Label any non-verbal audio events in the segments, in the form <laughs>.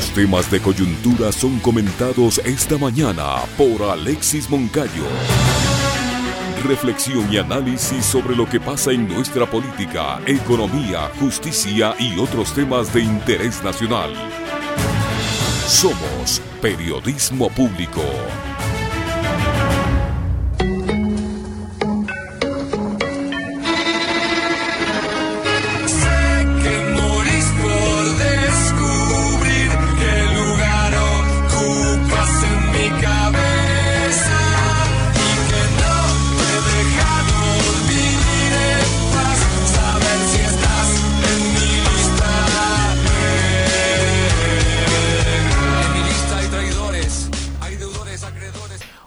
Los temas de coyuntura son comentados esta mañana por Alexis Moncayo. Reflexión y análisis sobre lo que pasa en nuestra política, economía, justicia y otros temas de interés nacional. Somos Periodismo Público.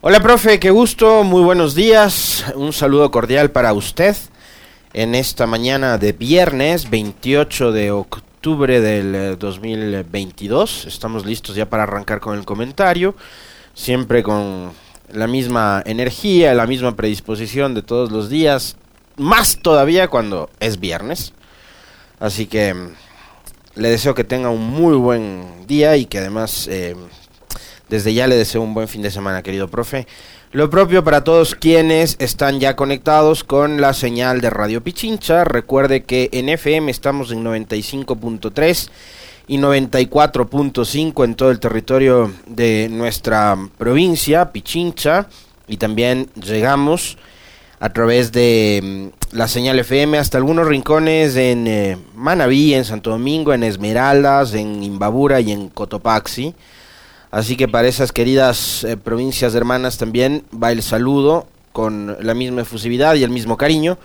Hola, profe, qué gusto, muy buenos días. Un saludo cordial para usted en esta mañana de viernes 28 de octubre del 2022. Eh, Estamos listos ya para arrancar con el comentario, siempre con la misma energía, la misma predisposición de todos los días, más todavía cuando es viernes. Así que mm, le deseo que tenga un muy buen día y que además... Eh, desde ya le deseo un buen fin de semana, querido profe. Lo propio para todos quienes están ya conectados con la señal de Radio Pichincha. Recuerde que en FM estamos en 95.3 y 94.5 en todo el territorio de nuestra provincia, Pichincha. Y también llegamos a través de mm, la señal FM hasta algunos rincones en eh, Manabí, en Santo Domingo, en Esmeraldas, en Imbabura y en Cotopaxi. Así que para esas queridas eh, provincias hermanas también va el saludo con la misma efusividad y el mismo cariño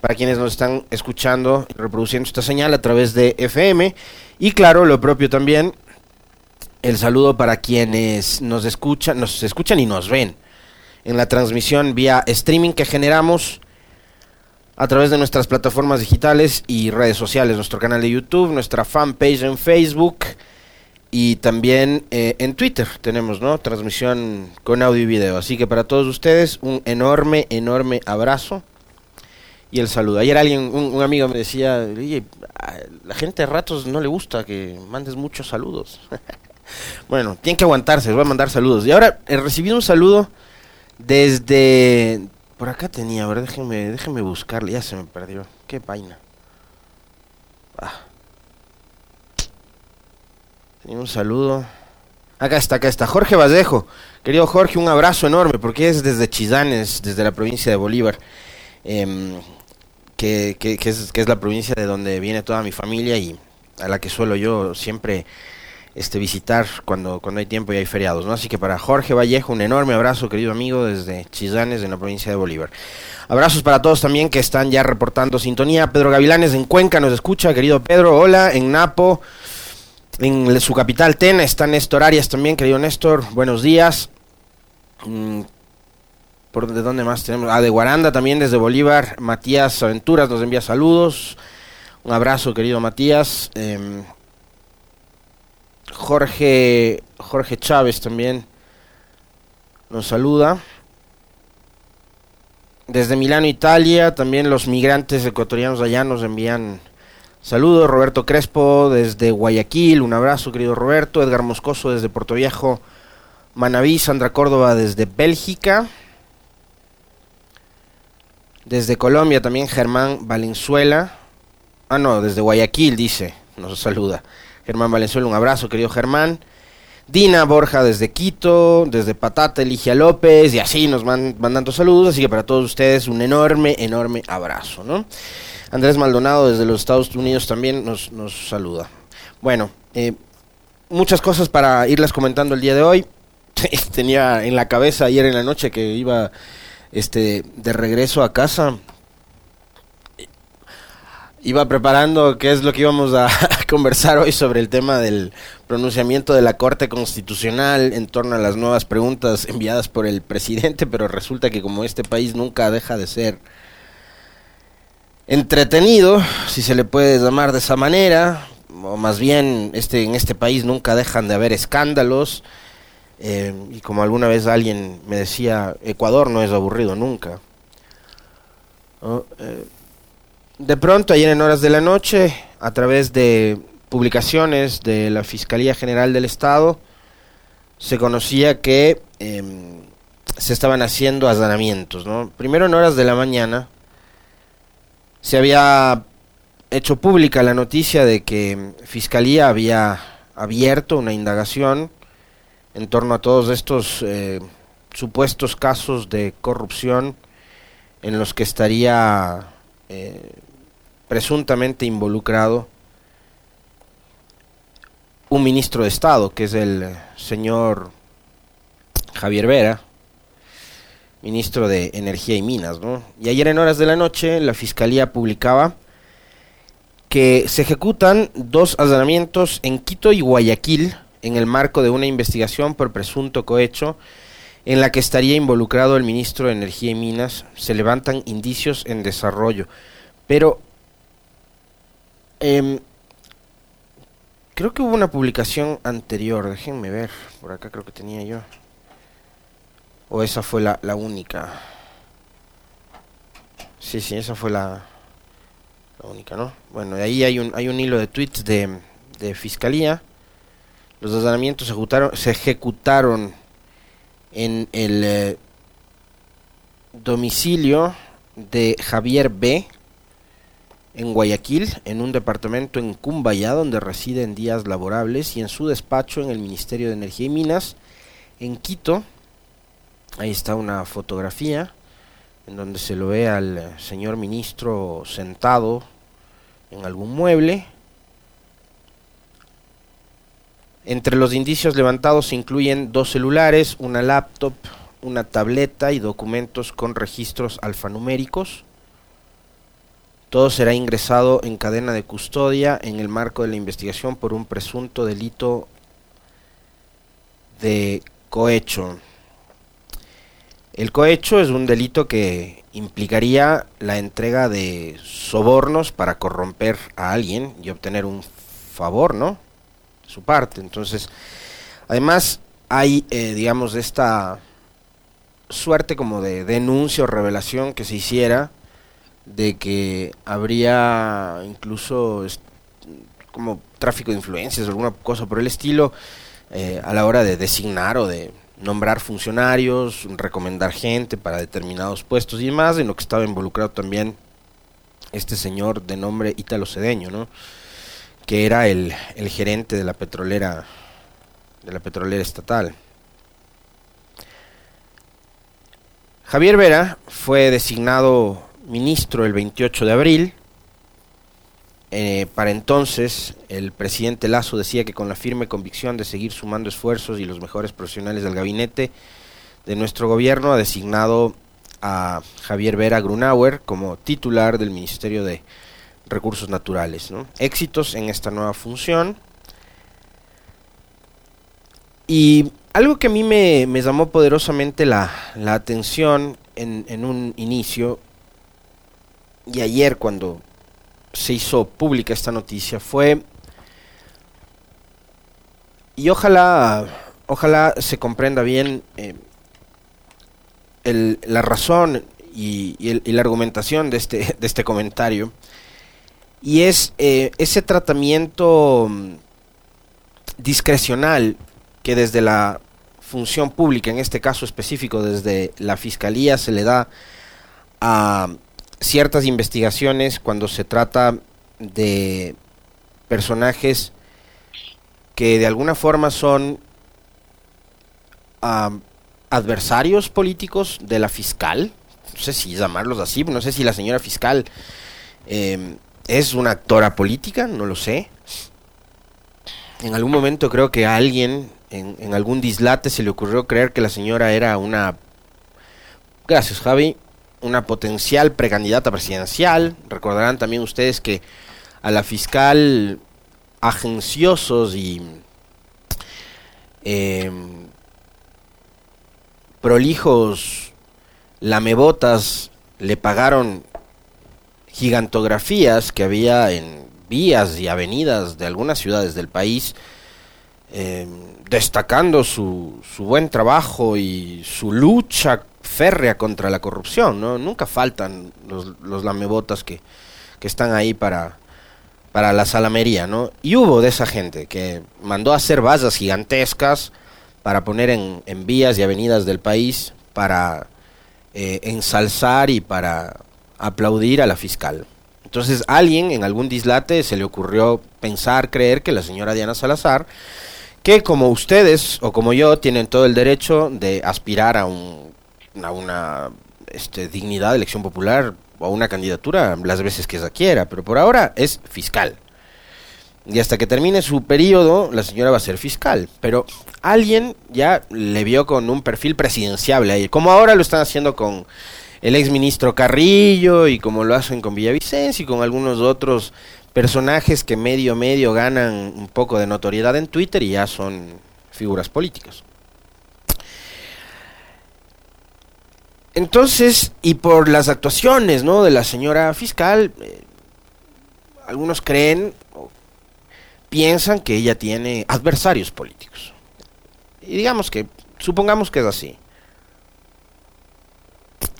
para quienes nos están escuchando y reproduciendo esta señal a través de FM. Y claro, lo propio también, el saludo para quienes nos escuchan, nos escuchan y nos ven en la transmisión vía streaming que generamos a través de nuestras plataformas digitales y redes sociales, nuestro canal de YouTube, nuestra fanpage en Facebook y también eh, en Twitter tenemos, ¿no? Transmisión con audio y video. Así que para todos ustedes, un enorme, enorme abrazo y el saludo. Ayer alguien, un, amigo me decía, oye, la gente de ratos no le gusta que mandes muchos saludos. <laughs> bueno, tienen que aguantarse, les voy a mandar saludos. Y ahora he recibido un saludo desde... Por acá tenía, a ver, déjenme, déjenme buscarle, ya se me perdió. Qué vaina. Ah. Un saludo. Acá está, acá está. Jorge Vallejo. Querido Jorge, un abrazo enorme, porque es desde Chizanes, desde la provincia de Bolívar, em, que, que, es, que es la provincia de donde viene toda mi familia y a la que suelo yo siempre este visitar cuando, cuando hay tiempo y hay feriados, ¿no? Así que para Jorge Vallejo, un enorme abrazo, querido amigo, desde Chizanes, en la provincia de Bolívar. Abrazos para todos también que están ya reportando sintonía. Pedro Gavilanes en Cuenca nos escucha, querido Pedro. Hola, en Napo. En su capital, Tena, está Néstor Arias también, querido Néstor. Buenos días. Mm, ¿Por de dónde más tenemos? Ah, de Guaranda también, desde Bolívar. Matías Aventuras nos envía saludos. Un abrazo, querido Matías. Em, Jorge, Jorge Chávez también nos saluda. Desde Milano, Italia, también los migrantes ecuatorianos allá nos envían Saludos, Roberto Crespo desde Guayaquil, un abrazo querido Roberto, Edgar Moscoso desde Puerto Viejo, Manaví, Sandra Córdoba desde Bélgica, desde Colombia también Germán Valenzuela, ah no, desde Guayaquil dice, nos saluda, Germán Valenzuela, un abrazo querido Germán, Dina Borja desde Quito, desde Patata, Eligia López, y así nos van mandando saludos, así que para todos ustedes un enorme, enorme abrazo, ¿no? Andrés Maldonado desde los Estados Unidos también nos, nos saluda. Bueno, eh, muchas cosas para irles comentando el día de hoy. <laughs> Tenía en la cabeza ayer en la noche que iba este de regreso a casa. Iba preparando qué es lo que íbamos a <laughs> conversar hoy sobre el tema del pronunciamiento de la Corte Constitucional en torno a las nuevas preguntas enviadas por el presidente, pero resulta que como este país nunca deja de ser entretenido, si se le puede llamar de esa manera, o más bien este, en este país nunca dejan de haber escándalos, eh, y como alguna vez alguien me decía, Ecuador no es aburrido nunca. Eh, de pronto, ayer en horas de la noche, a través de publicaciones de la Fiscalía General del Estado se conocía que em, se estaban haciendo allanamientos. ¿no? Primero en horas de la mañana se había hecho pública la noticia de que Fiscalía había abierto una indagación en torno a todos estos eh, supuestos casos de corrupción en los que estaría eh, presuntamente involucrado un ministro de Estado, que es el señor Javier Vera, ministro de Energía y Minas. ¿no? Y ayer en horas de la noche la Fiscalía publicaba que se ejecutan dos allanamientos en Quito y Guayaquil en el marco de una investigación por presunto cohecho en la que estaría involucrado el ministro de Energía y Minas. Se levantan indicios en desarrollo. Pero eh, creo que hubo una publicación anterior, déjenme ver, por acá creo que tenía yo. O esa fue la, la única. Sí, sí, esa fue la, la única, ¿no? Bueno, ahí hay un, hay un hilo de tweets de, de fiscalía. Los allanamientos se ejecutaron, se ejecutaron en el eh, domicilio de Javier B. en Guayaquil, en un departamento en Cumbayá, donde reside en días laborables, y en su despacho en el Ministerio de Energía y Minas, en Quito. Ahí está una fotografía en donde se lo ve al señor ministro sentado en algún mueble. Entre los indicios levantados se incluyen dos celulares, una laptop, una tableta y documentos con registros alfanuméricos. Todo será ingresado en cadena de custodia en el marco de la investigación por un presunto delito de cohecho. El cohecho es un delito que implicaría la entrega de sobornos para corromper a alguien y obtener un favor, ¿no? su parte. Entonces, además hay, eh, digamos, esta suerte como de denuncia o revelación que se hiciera de que habría incluso como tráfico de influencias o alguna cosa por el estilo eh, a la hora de designar o de nombrar funcionarios, recomendar gente para determinados puestos y demás, en lo que estaba involucrado también este señor de nombre Ítalo Cedeño, ¿no? que era el, el gerente de la petrolera de la petrolera estatal. Javier Vera fue designado ministro el 28 de abril. Eh, para entonces, el presidente Lazo decía que con la firme convicción de seguir sumando esfuerzos y los mejores profesionales del gabinete de nuestro gobierno ha designado a Javier Vera Grunauer como titular del Ministerio de recursos naturales. Éxitos en esta nueva función. Y algo que a mí me, llamó poderosamente la, la atención en, en, un inicio, y ayer cuando se hizo pública esta noticia, fue, y ojalá, ojalá se comprenda bien eh, el, la razón y, el, y, la argumentación de este, de este comentario, y es eh, ese tratamiento mm, discrecional que desde la función pública, en este caso específico desde la Fiscalía, se le da a ciertas investigaciones cuando se trata de personajes que de alguna forma son adversarios políticos de la fiscal, no sé si llamarlos así, no sé si la señora fiscal eh, ¿Es una actora política? No lo sé. En algún momento creo que a alguien, en, en, algún dislate, se le ocurrió creer que la señora era una... Gracias, Javi. Una potencial precandidata presidencial. Recordarán también ustedes que a la fiscal agenciosos y eh, prolijos lamebotas le pagaron gigantografías que había en vías y avenidas de algunas ciudades del país, eh, destacando su, su, buen trabajo y su lucha férrea contra la corrupción. ¿no? Nunca faltan los, los lamebotas que, que están ahí para, para la salamería, ¿no? Y hubo de esa gente que mandó a hacer vallas gigantescas para poner en, en vías y avenidas del país para eh, ensalzar y para aplaudir a la fiscal. Entonces alguien en algún dislate se le ocurrió pensar, creer que la señora Diana Salazar, que como ustedes o como yo tienen todo el derecho de aspirar a, un, a una este, dignidad de elección popular o a una candidatura las veces que ella quiera, pero por ahora es fiscal. Y hasta que termine su periodo, la señora va a ser fiscal. Pero alguien ya le vio con un perfil presidenciable ahí, como ahora lo están haciendo con el exministro Carrillo y como lo hacen con Villavicencio y con algunos otros personajes que medio medio ganan un poco de notoriedad en Twitter y ya son figuras políticas. Entonces, y por las actuaciones ¿no? de la señora fiscal, eh, algunos creen o piensan que ella tiene adversarios políticos. Y digamos que, supongamos que es así.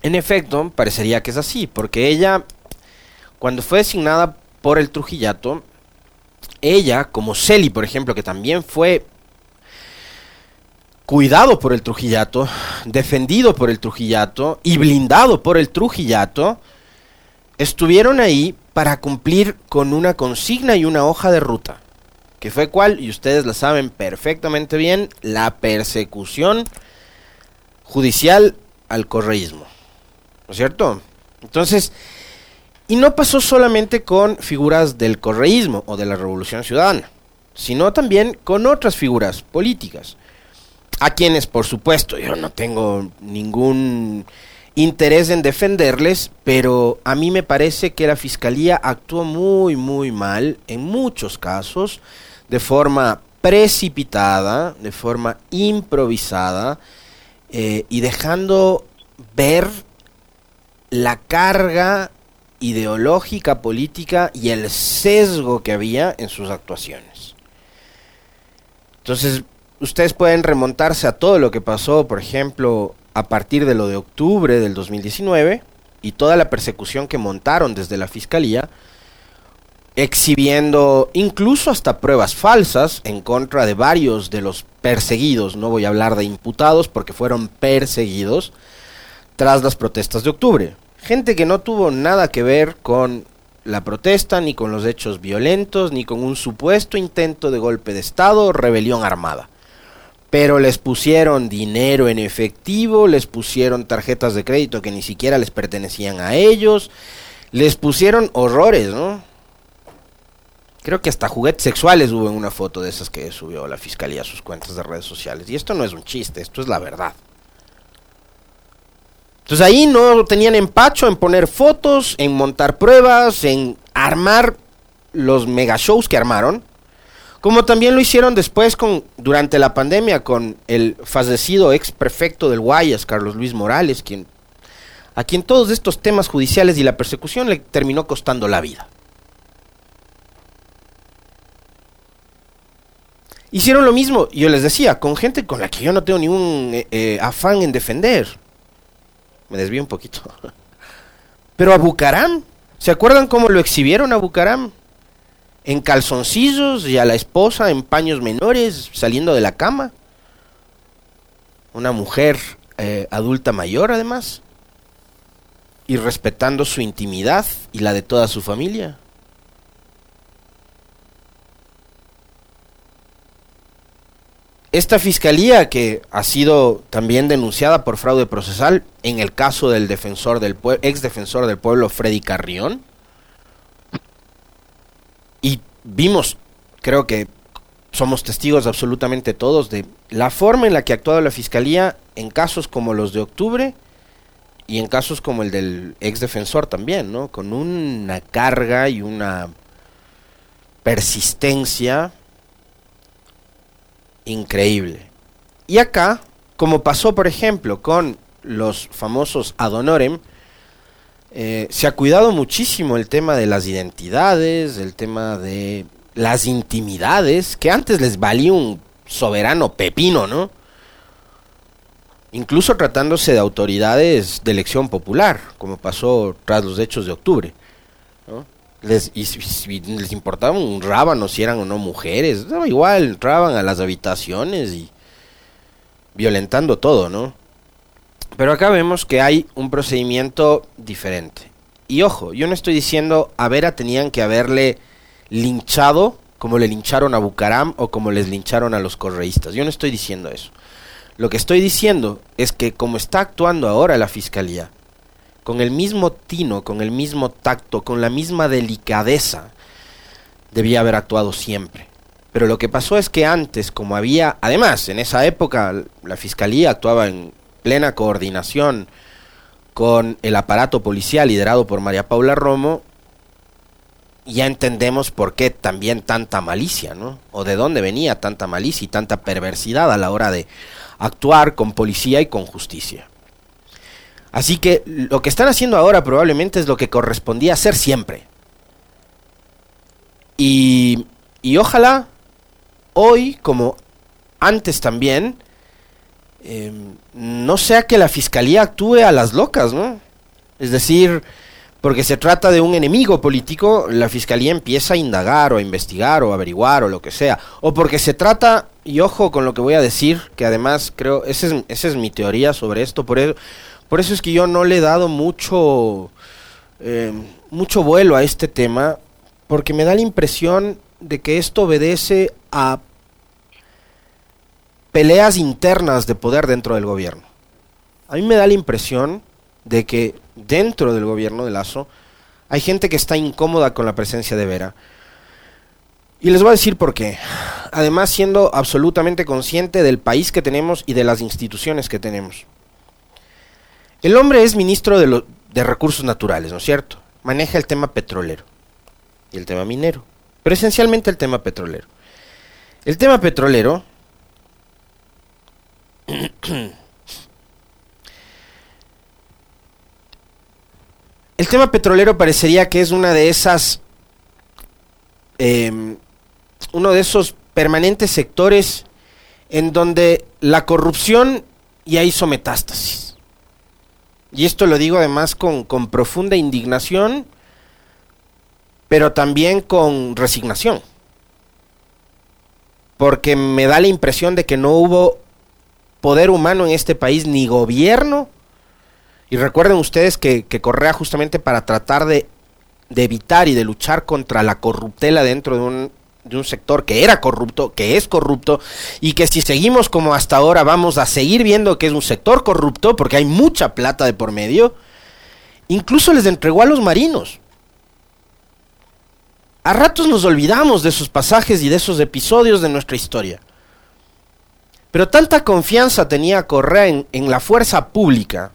En efecto, parecería que es así, porque ella, cuando fue designada por el Trujillato, ella, como Celi, por ejemplo, que también fue cuidado por el Trujillato, defendido por el Trujillato y blindado por el Trujillato, estuvieron ahí para cumplir con una consigna y una hoja de ruta, que fue cuál, y ustedes la saben perfectamente bien, la persecución judicial al correísmo. ¿No es cierto? Entonces, y no pasó solamente con figuras del correísmo o de la revolución ciudadana, sino también con otras figuras políticas a quienes por supuesto yo no tengo ningún interés en defenderles, pero a mí me parece que la Fiscalía actuó muy, muy mal en muchos casos, de forma precipitada, de forma improvisada, eh, y dejando ver la carga ideológica, política y el sesgo que había en sus actuaciones. Entonces, ustedes pueden remontarse a todo lo que pasó, por ejemplo, a partir de lo de octubre del 2019 y toda la persecución que montaron desde la fiscalía, exhibiendo incluso hasta pruebas falsas en contra de varios de los perseguidos, no voy a hablar de imputados porque fueron perseguidos tras las protestas de octubre. Gente que no tuvo nada que ver con la protesta, ni con los hechos violentos, ni con un supuesto intento de golpe de Estado o rebelión armada pero les pusieron dinero en efectivo, les pusieron tarjetas de crédito que ni siquiera les pertenecían a ellos, les pusieron horrores, ¿no? Creo que hasta juguetes sexuales hubo en una foto de esas que subió la fiscalía a sus cuentas de redes sociales. Y esto no es un chiste, esto es la verdad. Entonces ahí no tenían empacho en poner fotos, en montar pruebas, en armar los mega shows que armaron como también lo hicieron después con durante la pandemia con el fallecido ex prefecto del Guayas, Carlos Luis Morales, quien a quien todos estos temas judiciales y la persecución le terminó costando la vida. Hicieron lo mismo, yo les decía, con gente con la que yo no tengo ningún eh, eh, afán en defender. Me desvío un poquito. <laughs> Pero a Bucaram, ¿se acuerdan cómo lo exhibieron a Bucaram? En calzoncillos y a la esposa en paños menores saliendo de la cama. Una mujer eh, adulta mayor además. Y respetando su intimidad y la de toda su familia. Esta fiscalía que ha sido también denunciada por fraude procesal en el caso del defensor del ex defensor del pueblo Freddy Carrión, y vimos, creo que somos testigos absolutamente todos de la forma en la que ha actuado la Fiscalía en casos como los de octubre y en casos como el del ex defensor también, ¿no? Con una carga y una persistencia increíble. Y acá, como pasó por ejemplo con los famosos ad honorem, eh, se ha cuidado muchísimo el tema de las identidades, el tema de las intimidades, que antes les valía un soberano pepino, ¿no? Incluso tratándose de autoridades de elección popular, como pasó tras los hechos de octubre. Les, les importaba un rábano si eran o no mujeres. igual, entraban a las habitaciones y violentando todo, ¿no? Pero acá vemos que hay un procedimiento diferente. Y ojo, yo no estoy diciendo a Vera tenían que haberle linchado como le lincharon a Bucaram o como les lincharon a los correístas. Yo no estoy diciendo eso. Lo que estoy diciendo es que como está actuando ahora la fiscalía, con el mismo tino, con el mismo tacto, con la misma delicadeza, debía haber actuado siempre. Pero lo que pasó es que antes, como había, además, en esa época la fiscalía actuaba en plena coordinación con el aparato policial liderado por María Paula Romo, ya entendemos por qué también tanta malicia, ¿no? O de dónde venía tanta malicia y tanta perversidad a la hora de actuar con policía y con justicia. Así que lo que están haciendo ahora probablemente es lo que correspondía hacer siempre. Y, y ojalá hoy, como antes también, em, no sea que la fiscalía actúe a las locas, ¿no? Es decir, porque se trata de un enemigo político, la fiscalía empieza a indagar o a investigar o a averiguar o lo que sea. O porque se trata, y ojo con lo que voy a decir, que además creo, esa es, esa es mi teoría sobre esto, por eso, por eso es que yo no le he dado mucho, em, mucho vuelo a este tema, porque me da la impresión de que esto obedece a peleas internas de poder dentro del gobierno. A mí me da la impresión de que dentro del gobierno de Lazo hay gente que está incómoda con la presencia de Vera. Y les voy a decir por qué. Además, siendo absolutamente consciente del país que tenemos y de las instituciones que tenemos. El hombre es ministro de, de recursos naturales, ¿no es cierto? Maneja el tema petrolero y el tema minero, pero esencialmente el tema petrolero. El tema petrolero <clears throat> El tema petrolero parecería que es una de esas, em, uno de esos permanentes sectores en donde la corrupción ya hizo metástasis. Y esto lo digo además con, con profunda indignación, pero también con resignación. Porque me da la impresión de que no hubo poder humano en este país, ni gobierno. Y recuerden ustedes que, Correa justamente para tratar de, de, evitar y de luchar contra la corruptela dentro de un, de un sector que era corrupto, que es corrupto, y que si seguimos como hasta ahora vamos a seguir viendo que es un sector corrupto, porque hay mucha plata de por medio, incluso les entregó a los marinos. A ratos nos olvidamos de esos pasajes y de esos episodios de nuestra historia. Pero tanta confianza tenía Correa en, la fuerza pública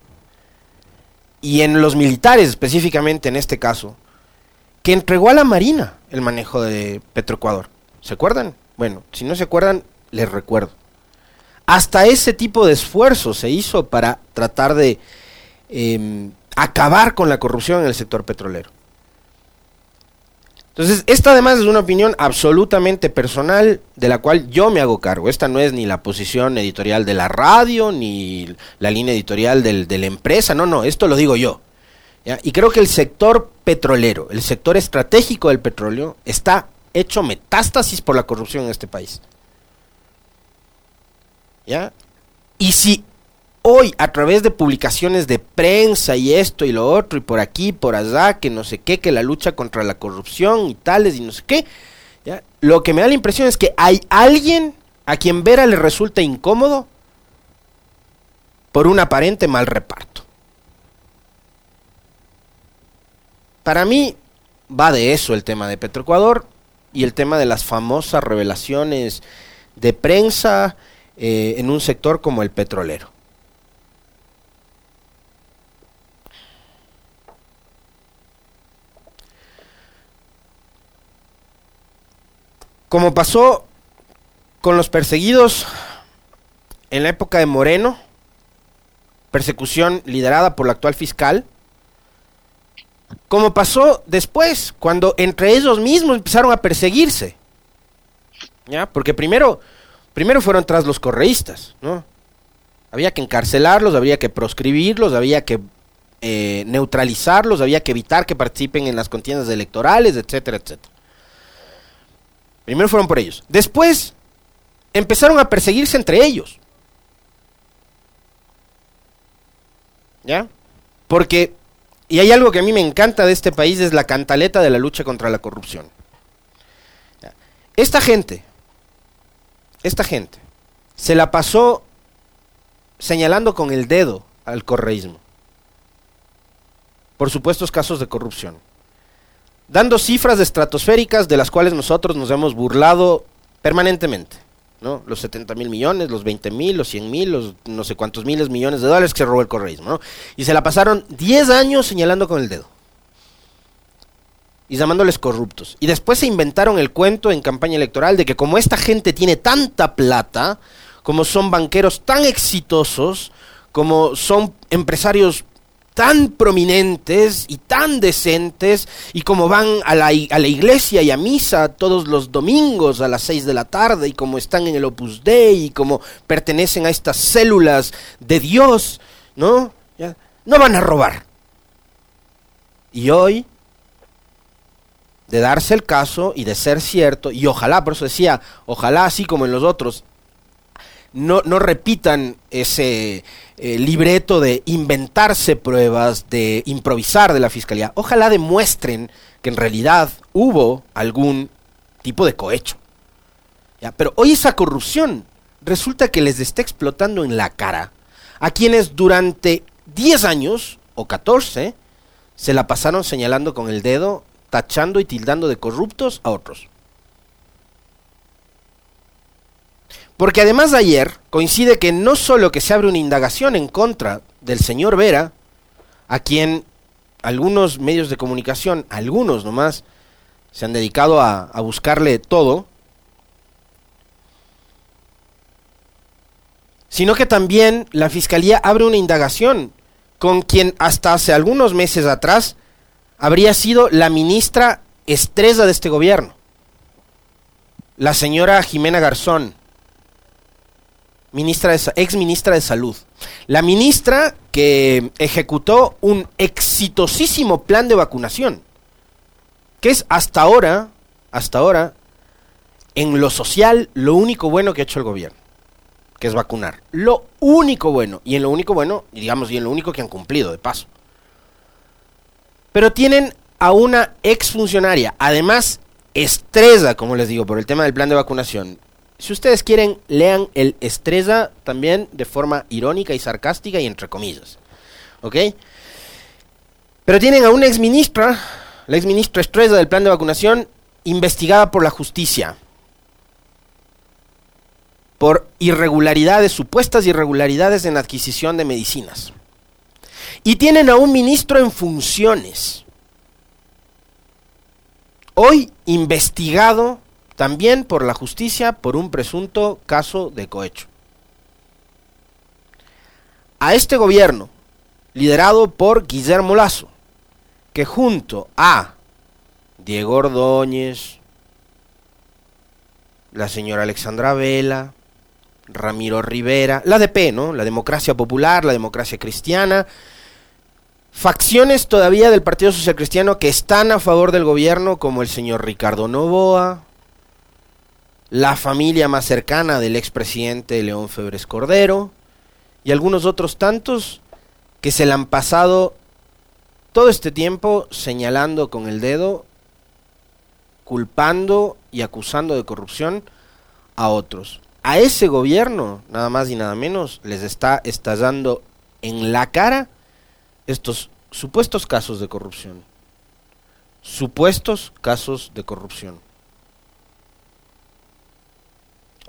y en los militares específicamente en este caso, que entregó a la Marina el manejo de Petroecuador. ¿Se acuerdan? Bueno, si no se acuerdan, les recuerdo. Hasta ese tipo de esfuerzo se hizo para tratar de em, acabar con la corrupción en el sector petrolero. Entonces, esta además es una opinión absolutamente personal de la cual yo me hago cargo. Esta no es ni la posición editorial de la radio, ni la línea editorial del, de la empresa, no, no, esto lo digo yo. Y creo que el sector petrolero, el sector estratégico del petróleo, está hecho metástasis por la corrupción en este país. ¿Ya? Y si hoy a través de publicaciones de prensa y esto y lo otro y por aquí, por allá, que no sé qué, que la lucha contra la corrupción y tales y no sé qué, lo que me da la impresión es que hay alguien a quien Vera le resulta incómodo por un aparente mal reparto. Para mí va de eso el tema de Petroecuador y el tema de las famosas revelaciones de prensa eh, en un sector como el petrolero. Como pasó con los perseguidos en la época de Moreno, persecución liderada por la actual fiscal, como pasó después, cuando entre ellos mismos empezaron a perseguirse. ¿Ya? Porque primero, primero fueron tras los correístas, ¿no? Había que encarcelarlos, había que proscribirlos, había que eh, neutralizarlos, había que evitar que participen en las contiendas electorales, etcétera, etcétera. Primero fueron por ellos. Después empezaron a perseguirse entre ellos. ¿Ya? Porque, y hay algo que a mí me encanta de este país, es la cantaleta de la lucha contra la corrupción. Esta gente, esta gente, se la pasó señalando con el dedo al correísmo por supuestos casos de corrupción, dando cifras estratosféricas de las cuales nosotros nos hemos burlado permanentemente. ¿no? Los 70 mil millones, los 20 mil, los 100 mil, los no sé cuántos miles millones de dólares que se robó el correísmo. ¿no? Y se la pasaron 10 años señalando con el dedo. Y llamándoles corruptos. Y después se inventaron el cuento en campaña electoral de que como esta gente tiene tanta plata, como son banqueros tan exitosos, como son empresarios tan prominentes y tan decentes y como van a la, a la, iglesia y a misa todos los domingos a las seis de la tarde y como están en el Opus Dei y como pertenecen a estas células de Dios, ¿no? No van a robar. Y hoy, de darse el caso y de ser cierto, y ojalá, por eso decía, ojalá así como en los otros, no, no repitan ese eh, libreto de inventarse pruebas, de improvisar de la fiscalía. Ojalá demuestren que en realidad hubo algún tipo de cohecho. ¿Ya? Pero hoy esa corrupción resulta que les está explotando en la cara a quienes durante 10 años o 14 se la pasaron señalando con el dedo, tachando y tildando de corruptos a otros. Porque además de ayer coincide que no solo que se abre una indagación en contra del señor Vera, a quien algunos medios de comunicación, algunos nomás, se han dedicado a, a buscarle todo, sino que también la Fiscalía abre una indagación con quien hasta hace algunos meses atrás habría sido la ministra estrella de este gobierno, la señora Jimena Garzón ministra de, ex ministra de Salud. La ministra que ejecutó un exitosísimo plan de vacunación, que es hasta ahora, hasta ahora, en lo social, lo único bueno que ha hecho el gobierno, que es vacunar. Lo único bueno, y en lo único bueno, digamos, y en lo único que han cumplido, de paso. Pero tienen a una exfuncionaria, además estrella, como les digo, por el tema del plan de vacunación, si ustedes quieren, lean el Estrella también de forma irónica y sarcástica y entre comillas. ¿Ok? Pero tienen a una exministra, la exministra Estrella del plan de vacunación, investigada por la justicia. Por irregularidades, supuestas irregularidades en adquisición de medicinas. Y tienen a un ministro en funciones. Hoy investigado también por la justicia por un presunto caso de cohecho. A este gobierno, liderado por Guillermo Lazo, que junto a Diego Ordóñez, la señora Alexandra Vela, Ramiro Rivera, la DP, ¿no? La democracia popular, la democracia cristiana, facciones todavía del Partido Social Cristiano que están a favor del gobierno, como el señor Ricardo Novoa, la familia más cercana del expresidente León Febres Cordero y algunos otros tantos que se le han pasado todo este tiempo señalando con el dedo, culpando y acusando de corrupción a otros. A ese gobierno, nada más y nada menos, les está estallando en la cara estos supuestos casos de corrupción. Supuestos casos de corrupción.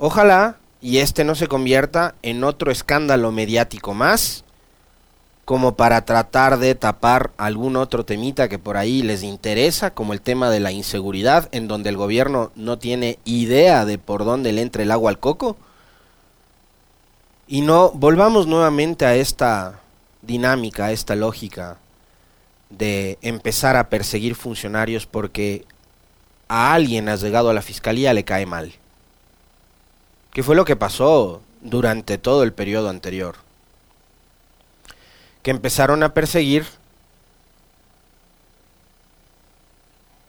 Ojalá y este no se convierta en otro escándalo mediático más, como para tratar de tapar algún otro temita que por ahí les interesa, como el tema de la inseguridad, en donde el gobierno no tiene idea de por dónde le entra el agua al coco. Y no volvamos nuevamente a esta dinámica, a esta lógica de empezar a perseguir funcionarios porque a alguien ha llegado a la fiscalía le cae mal que fue lo que pasó durante todo el periodo anterior, que empezaron a perseguir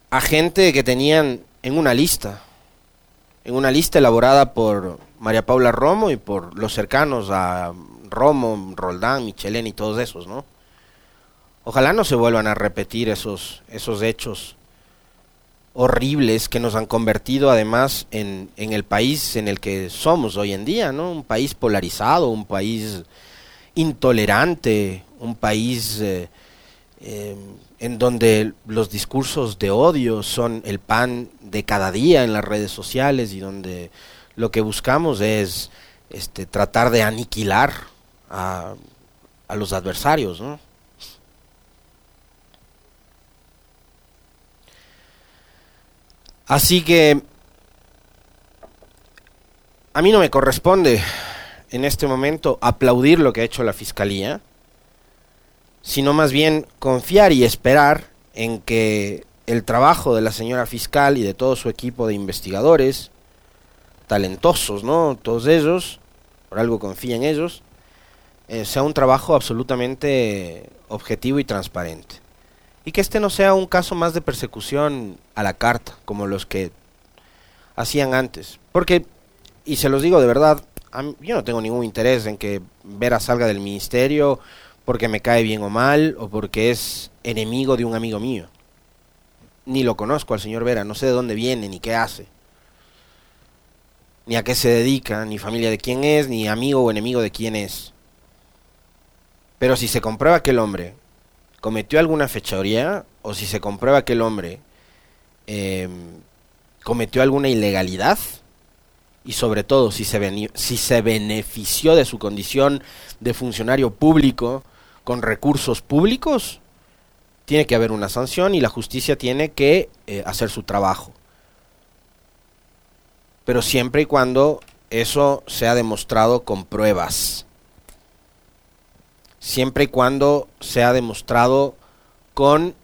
a gente que tenían en una lista, en una lista elaborada por María Paula Romo y por los cercanos a Romo, Roldán, Michelén y todos esos, ¿no? Ojalá no se vuelvan a repetir esos, esos hechos horribles que nos han convertido además en, en, el país en el que somos hoy en día, ¿no? Un país polarizado, un país intolerante, un país eh, eh, en donde los discursos de odio son el pan de cada día en las redes sociales y donde lo que buscamos es este, tratar de aniquilar a, a los adversarios, ¿no? Así que a mí no me corresponde en este momento aplaudir lo que ha hecho la Fiscalía, sino más bien confiar y esperar en que el trabajo de la señora fiscal y de todo su equipo de investigadores, talentosos, ¿no? Todos ellos, por algo confía en ellos, eh, sea un trabajo absolutamente objetivo y transparente. Y que este no sea un caso más de persecución a la carta, como los que hacían antes. Porque, y se los digo de verdad, yo no tengo ningún interés en que Vera salga del ministerio porque me cae bien o mal o porque es enemigo de un amigo mío. Ni lo conozco al señor Vera, no sé de dónde viene ni qué hace. Ni a qué se dedica, ni familia de quién es, ni amigo o enemigo de quién es. Pero si se comprueba que el hombre cometió alguna fechoría o si se comprueba que el hombre eh, cometió alguna ilegalidad, y sobre todo si se, si se benefició de su condición de funcionario público con recursos públicos, tiene que haber una sanción y la justicia tiene que eh, hacer su trabajo. Pero siempre y cuando eso sea demostrado con pruebas. Siempre y cuando sea demostrado con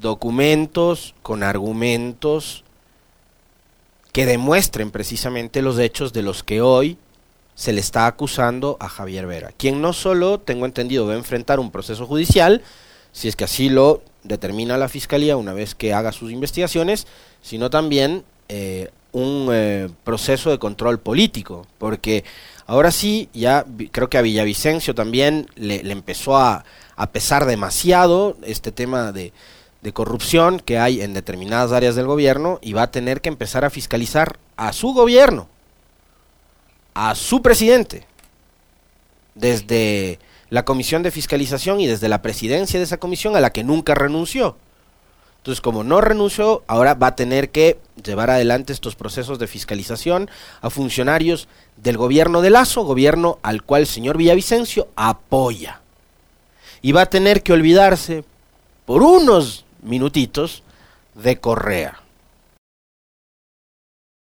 documentos, con argumentos, que demuestren precisamente los hechos de los que hoy se le está acusando a Javier Vera, quien no solo, tengo entendido, va a enfrentar un proceso judicial, si es que así lo determina la Fiscalía una vez que haga sus investigaciones, sino también eh, un eh, proceso de control político, porque ahora sí, ya creo que a Villavicencio también le, empezó a, a pesar demasiado este tema de, de corrupción que hay en determinadas áreas del gobierno y va a tener que empezar a fiscalizar a su gobierno, a su presidente, desde la comisión de fiscalización y desde la presidencia de esa comisión a la que nunca renunció. Entonces, como no renunció, ahora va a tener que llevar adelante estos procesos de fiscalización a funcionarios del gobierno de Lazo, gobierno al cual el señor Villavicencio apoya. Y va a tener que olvidarse por unos minutitos de Correa.